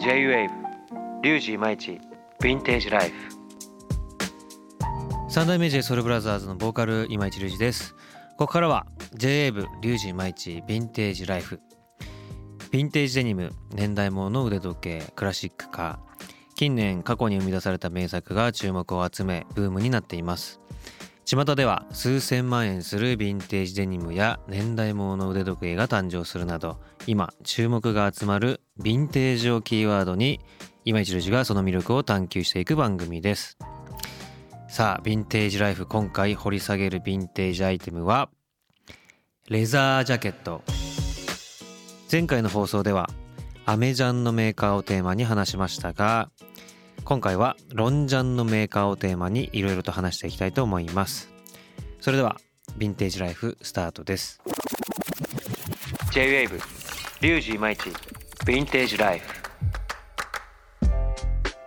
J-WAVE Ryuji Imaichi Vintage Life。三代目 j ソ u l b r o t h e r のボーカル今市隆二です。ここからは J-WAVE リュウジイマイチヴィンテージライフ。ヴィンテージデニム年代物の腕時計クラシックカー近年過去に生み出された名作が注目を集めブームになっています。巷では数千万円するヴィンテージデニムや年代物の腕時計が誕生するなど今注目が集まるヴィンテージをキーワードに今一郎がその魅力を探求していく番組です。さあヴィンテージライフ今回掘り下げるヴィンテージアイテムはレザージャケット。前回の放送ではアメジャンのメーカーをテーマに話しましたが今回はロンジャンのメーカーをテーマにいろいろと話していきたいと思います。それではヴィンテージライフスタートです。J-WAVE Ryuji Imaichi Vintage Life。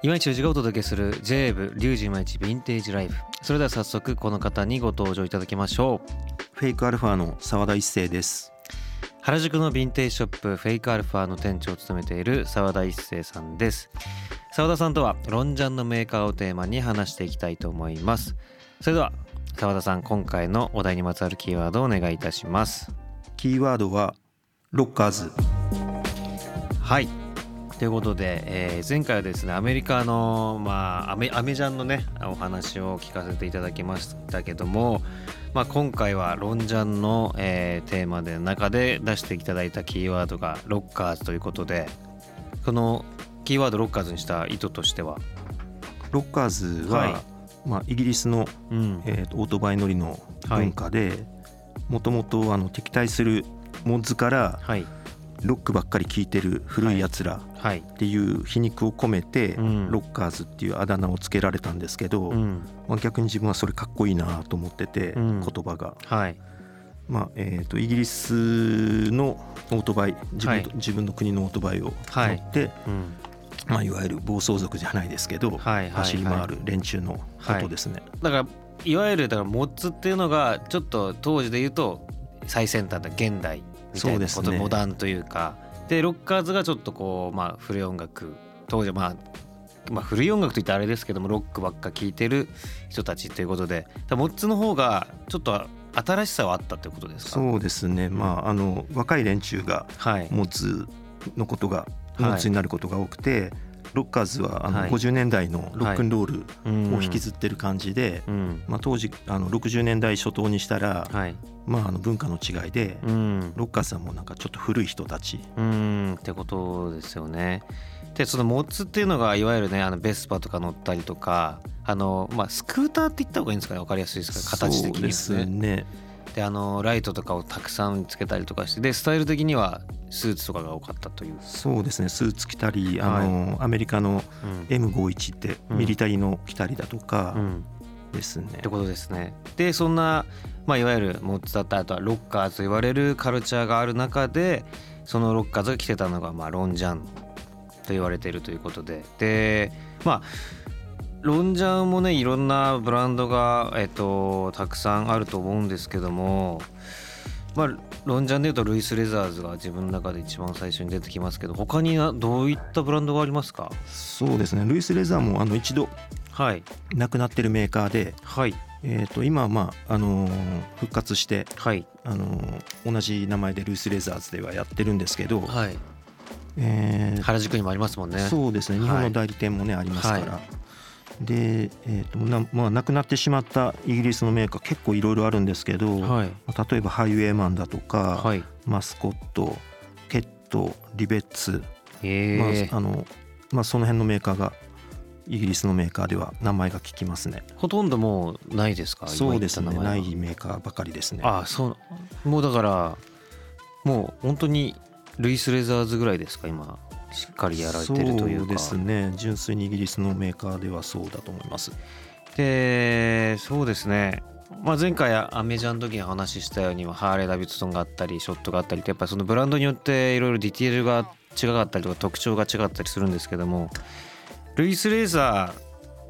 今市がお届けする J-WAVE Ryuji Imaichi Vintage Life。それでは早速この方にご登場いただきましょう。フェイクアルファの澤田一生です。原宿のヴィンテージショップフェイクアルファの店長を務めている澤田一生さんです澤田さんとはロンジャンのメーカーをテーマに話していきたいと思います。それでは澤田さん今回のお題にまつわるキーワードをお願いいたします。キーワードはロッカーズ。はい。ということで、えー前回はですねアメリカの、まあ、アメアメジャンのねお話を聞かせていただきましたけども、まあ、今回はロンジャンの、えーテーマで中で出していただいたキーワードがロッカーズということでこのキーワードロッカーズにした意図としては、ロッカーズは、はい。まあイギリスの、うん。えーとオートバイ乗りの文化で、もともとあの敵対するモッズからはい。ロックばっかり聴いてる古いやつらはい。っていう皮肉を込めて、うん。ロッカーズっていうあだ名をつけられたんですけど、うん。まあ、逆に自分はそれかっこいいなと思ってて、うん。言葉が。はい。まあえー、とイギリスのオートバイ自分,、はい。自分の国のオートバイを乗はい。って、うんまあ、いわゆる暴走族じゃないですけど、はいはい走り回る連中のことですね。だからいわゆるだからモッツっていうのがちょっと当時で言うと最先端だ現代みたいうなこと、ねモダンというか。でロッカーズがちょっとこうまあ古い音楽当時はまあまあ古い音楽といってあれですけどもロックばっか聴いてる人たちということで。モッツの方がちょっと新しさはあったということですか？そうですね、まあ、あの若い連中がはい。モッツのことがになることが多くて、ロッカーズはあのはい。50年代のロックンローうん。ルを引きずってる感じで、うん。まあ、当時あの60年代初頭にしたら、はい。まあ、あの文化の違いで、うん。ロッカーズはもうなんかちょっと古い人たち。うん。ってことですよね。でそのモッツっていうのがいわゆるねあのベスパとか乗ったりとかあの、まあ、スクーターって言った方がいいんですかね。分かりやすいですか形的にはそうですね。ねであのライトとかをたくさんつけたりとかしてでスタイル的にはスーツとかが多かったという。そうですね。スーツ着たりあの、アメリカのうん。M51 ってうん。ミリタリーの着たりだとかうん。ですね、ってことですね。でそんな、まあ、いわゆるモッツだったりあとはロッカーズと言われるカルチャーがある中でそのロッカーズが着てたのが、まあ、ロンジャンと言われているということで。でまあロンジャンもねいろんなブランドが、えっと、たくさんあると思うんですけども、まあ、ロンジャンでいうとルイス・レザーズが自分の中で一番最初に出てきますけど他にはどういったブランドがありますか？そうですね。ルイス・レザーもあの一度はい。なくなってるメーカーで、はい。えー、と今はまあ、あのー復活して、はい。あのー同じ名前でルイス・レザーズではやってるんですけど、はい。えー原宿にもありますもんね。そうですね。日本の代理店もね、ありますから、はで、えーとなまあ、なくなってしまったイギリスのメーカー結構いろいろあるんですけど、はい。まあ例えばハイウェイマンだとか、はい。マスコットケットリベッツ、ええまああのまあ、その辺のメーカーがイギリスのメーカーでは名前が聞きますね。ほとんどもうないですか？そうですね。ないメーカーばかりですね。ああそう。もうだからもう本当にルイス・レザーズぐらいですか？今しっかりやられてるというか。そうですね。純粋にイギリスのメーカーではそうだと思います。でそうですね。まあ、前回アメジャンの時に話したようにハーレー・ダビッドソンがあったりショットがあったりってやっぱりそのブランドによっていろいろディティールが違かったりとか特徴が違ったりするんですけどもルイス・レーザ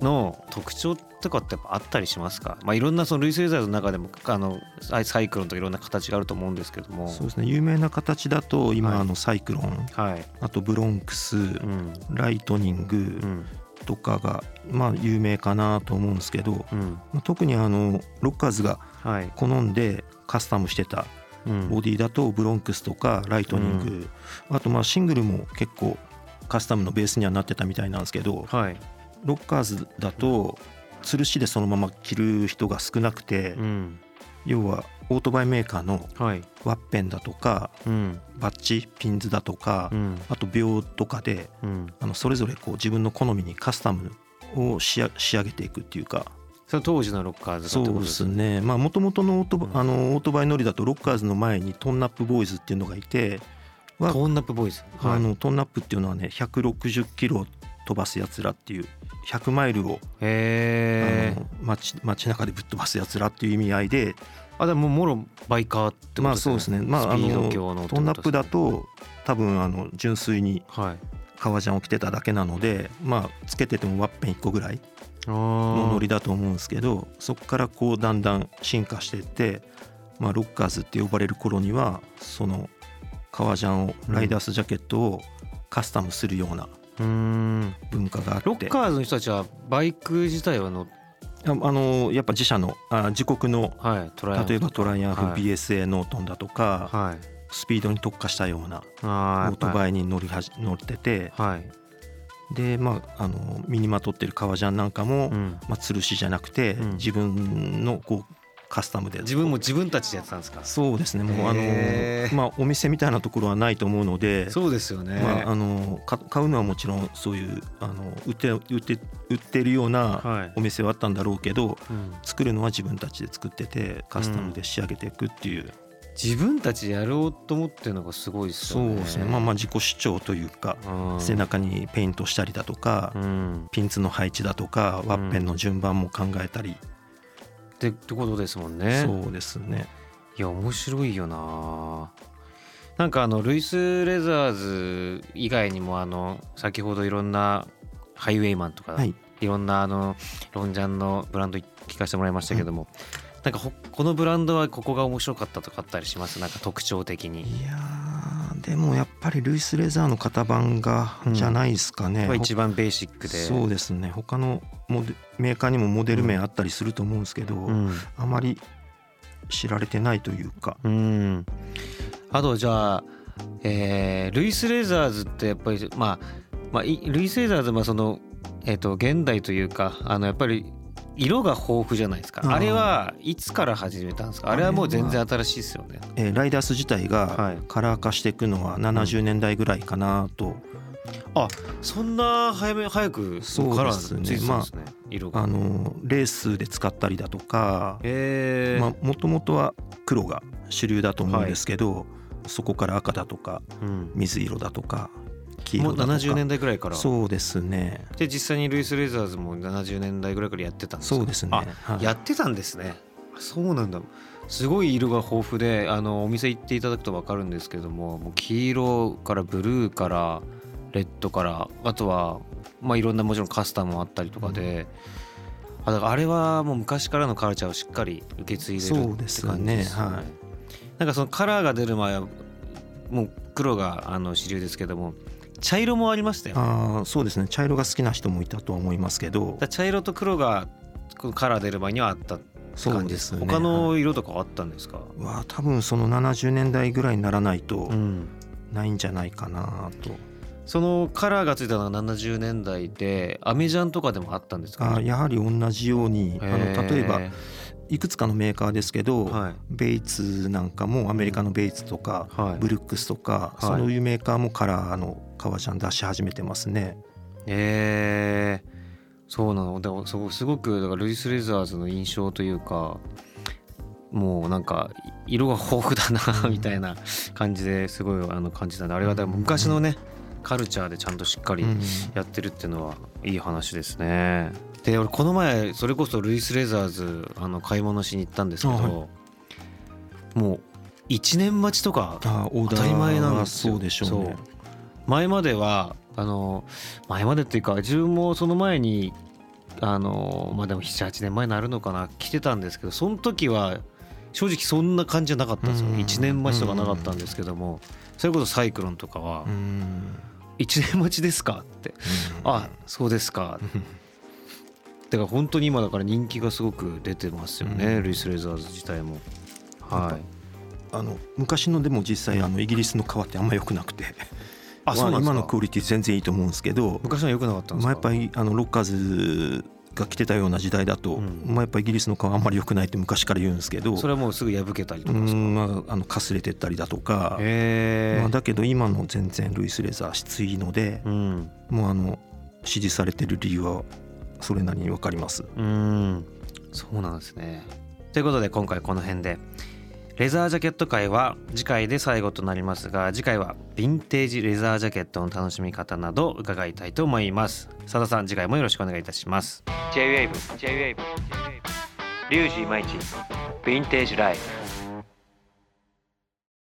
ーの特徴っとかってやっぱあったりしますか、まあ、いろんなそのルイス・レザーズの中でもあのサイサイクロンとかいろんな形があると思うんですけども。そうですね。有名な形だと今、はい。あのサイクロン。はい、あとブロンクス、うん。ライトニングうん。とかがまあ有名かなと思うんですけど、うん。まあ特にあのロッカーズがはい。好んでカスタムしてたうん。ボディだとブロンクスとかライトニング、あとまあシングルも結構カスタムのベースにはなってたみたいなんですけどはい。ロッカーズだと吊るしでそのまま着る人が少なくてうん。要はオートバイメーカーのはい。ワッペンだとかうん。バッジピンズだとかうん。あと鋲とかでうん。あのそれぞれこう自分の好みにカスタムを仕上仕上げていくっていうか。その当時のロッカーズそうですすね。まあもともとのオートあのオートバイ乗りだとロッカーズの前にトンナップボーイズっていうのがいてはトーンナップボーイズ。あのトンナップっていうのはね160キロ飛ばすやつらっていう100マイルを街街中でぶっ飛ばすやつらっていう意味合いであでももろバイカーってことまあそうですね。まああのトンナップだとと多分あの純粋にはい。革ジャンを着てただけなのでまあつけててもワッペン1個ぐらいののノリだと思うんですけどそこからこうだんだん進化していって、まあ、ロッカーズって呼ばれる頃にはその革ジャンをライダースジャケットをカスタムするようなうん文化があって。ロッカーズの人たちはバイク自体はのああのやっぱ自社のあ自国のはい例えばトライアンフはい。BSA ノートンだとかはい。スピードに特化したようなあオートバイイに乗りはじ乗っててはい。でまああの身にまとってる革ジャンなんかも、うん。まあ、吊るしじゃなくてうん。自分のこうカスタムで自分も自分たちでやってたんですか？そうですね。もうあのまあお店みたいなところはないと思うのでそうですよね。まああのか買うのはもちろんそういうあの売って売って売ってるようなはい。お店はあったんだろうけどうん。作るのは自分たちで作っててカスタムで仕上げていくっていう、自分たちでやろうと思ってるのがすごいですよね。そうですね。まあまあ自己主張というか、うん背中にペイントしたりだとか、うん。ピンツの配置だとかワッペンの順番も考えたり、ってってことですもんね。そうですね。いや面白いよな。なんかあのルイス・レザーズ以外にもあの先ほどいろんなハイウェイマンとか、はい。いろんなあのロンジャンのブランド聞かせてもらいましたけども、なんかほこのブランドはここが面白かったとかあったりします？なんか特徴的に。いやーでもやっぱりルイス・レザーの型番がうん。じゃないですかね、が一番ベーシックで。そうですね。他のモデメーカーにもモデル名あったりすると思うんですけど、うん。あまり知られてないというか。うん、あとじゃあ、えールイス・レザーズってやっぱりまあ、まあ、いルイス・レザーズはその、えー、と現代というかあのやっぱり色が豊富じゃないですか。あれはいつから始めたんですか。あれはもう全然新しいですよね。えーライダース自体はい。がカラー化していくのは70年代ぐらいかなと、そんな早め早くそうカラですね。ーついてですね、色が。あのレースで使ったりだとかもともとは黒が主流だと思うんですけど、そこから赤だとかうん、水色だとか黄もう色だとか。70年代ぐらいから。そうですね。で実際にルイス・レザーズも70年代ぐらいからやってたんですか？そうですね。あはい。やってたんですね。そうなんだ。すごい色が豊富であのお店行っていただくと分かるんですけどももう黄色からブルーからレッドからあとはまあいろんなもちろんカスタムもあったりとかで、あだからあれはもう昔からのカルチャーをしっかり受け継いでるそうってですね。感じですよね。はい。なんかそのカラーが出る前はもう黒があの主流ですけども茶色もありましたよ。ねあーそうですね。茶色が好きな人もいたとは思いますけど。茶色と黒がカラー出る前にはあったそうですね。他の色とかはあったんですか、は多分その70年代ぐらいにならないとうん、ないんじゃないかなと、そのカラーがついたのは70年代でアメジャンとかでもあったんですかあやはり同じようにあの例えばいくつかのメーカーですけど、はい。ベイツなんかもアメリカのベイツとか、はい。ブルックスとか、はい。そういうメーカーもカラーの革ジャン出し始めてますね。えー、そうなの。だからすごくだからルイス・レザーズの印象というかもうなんか色が豊富だなみたいな感じですごいあの感じたんであれはだから昔のねカルチャーでちゃんとしっかりうん。やってるっていうのはいい話ですね。で俺この前それこそルイス・レザーズあの買い物しに行ったんですけど、あはもう1年待ちとか当たり前なんですよ。そうでしょうね。前まではあの前までっていうか自分もその前にあのまあでも78年前になるのかな着てたんですけどその時は正直そんな感じじゃなかったんですよ。うん。1年待ちとかなかったんですけどもそれこそサイクロンとかはうん「1年待ちですか?」って「あそうですか」だから本当に今だから人気がすごく出てますよね、うん。ルイス・レザーズ自体も。はい、あの昔のでも実際あのイギリスの革ってあんま良くなくてあそう今のクオリティ全然いいと思うんですけど昔のは良くなかったんですまあ、か、やっぱりあのロッカーズが来てたような時代だと、うん。まあ、やっぱりイギリスの革あんまり良くないって昔から言うんですけどそれはもうすぐ破けたりとうかですか？んまああのかすれてったりだとか、まあ、だけど今の全然ルイス・レザー質いいので、うん。もうあの支持されてる理由はそれなりに分かります。うん。そうなんですね。ということで今回この辺でレザージャケット会は次回で最後となりますが次回はヴィンテージレザージャケットの楽しみ方など伺いたいと思います。佐田さん次回もよろしくお願いいたします。J-WAVE J-WAVE リュウジイマイチヴィンテージライフ。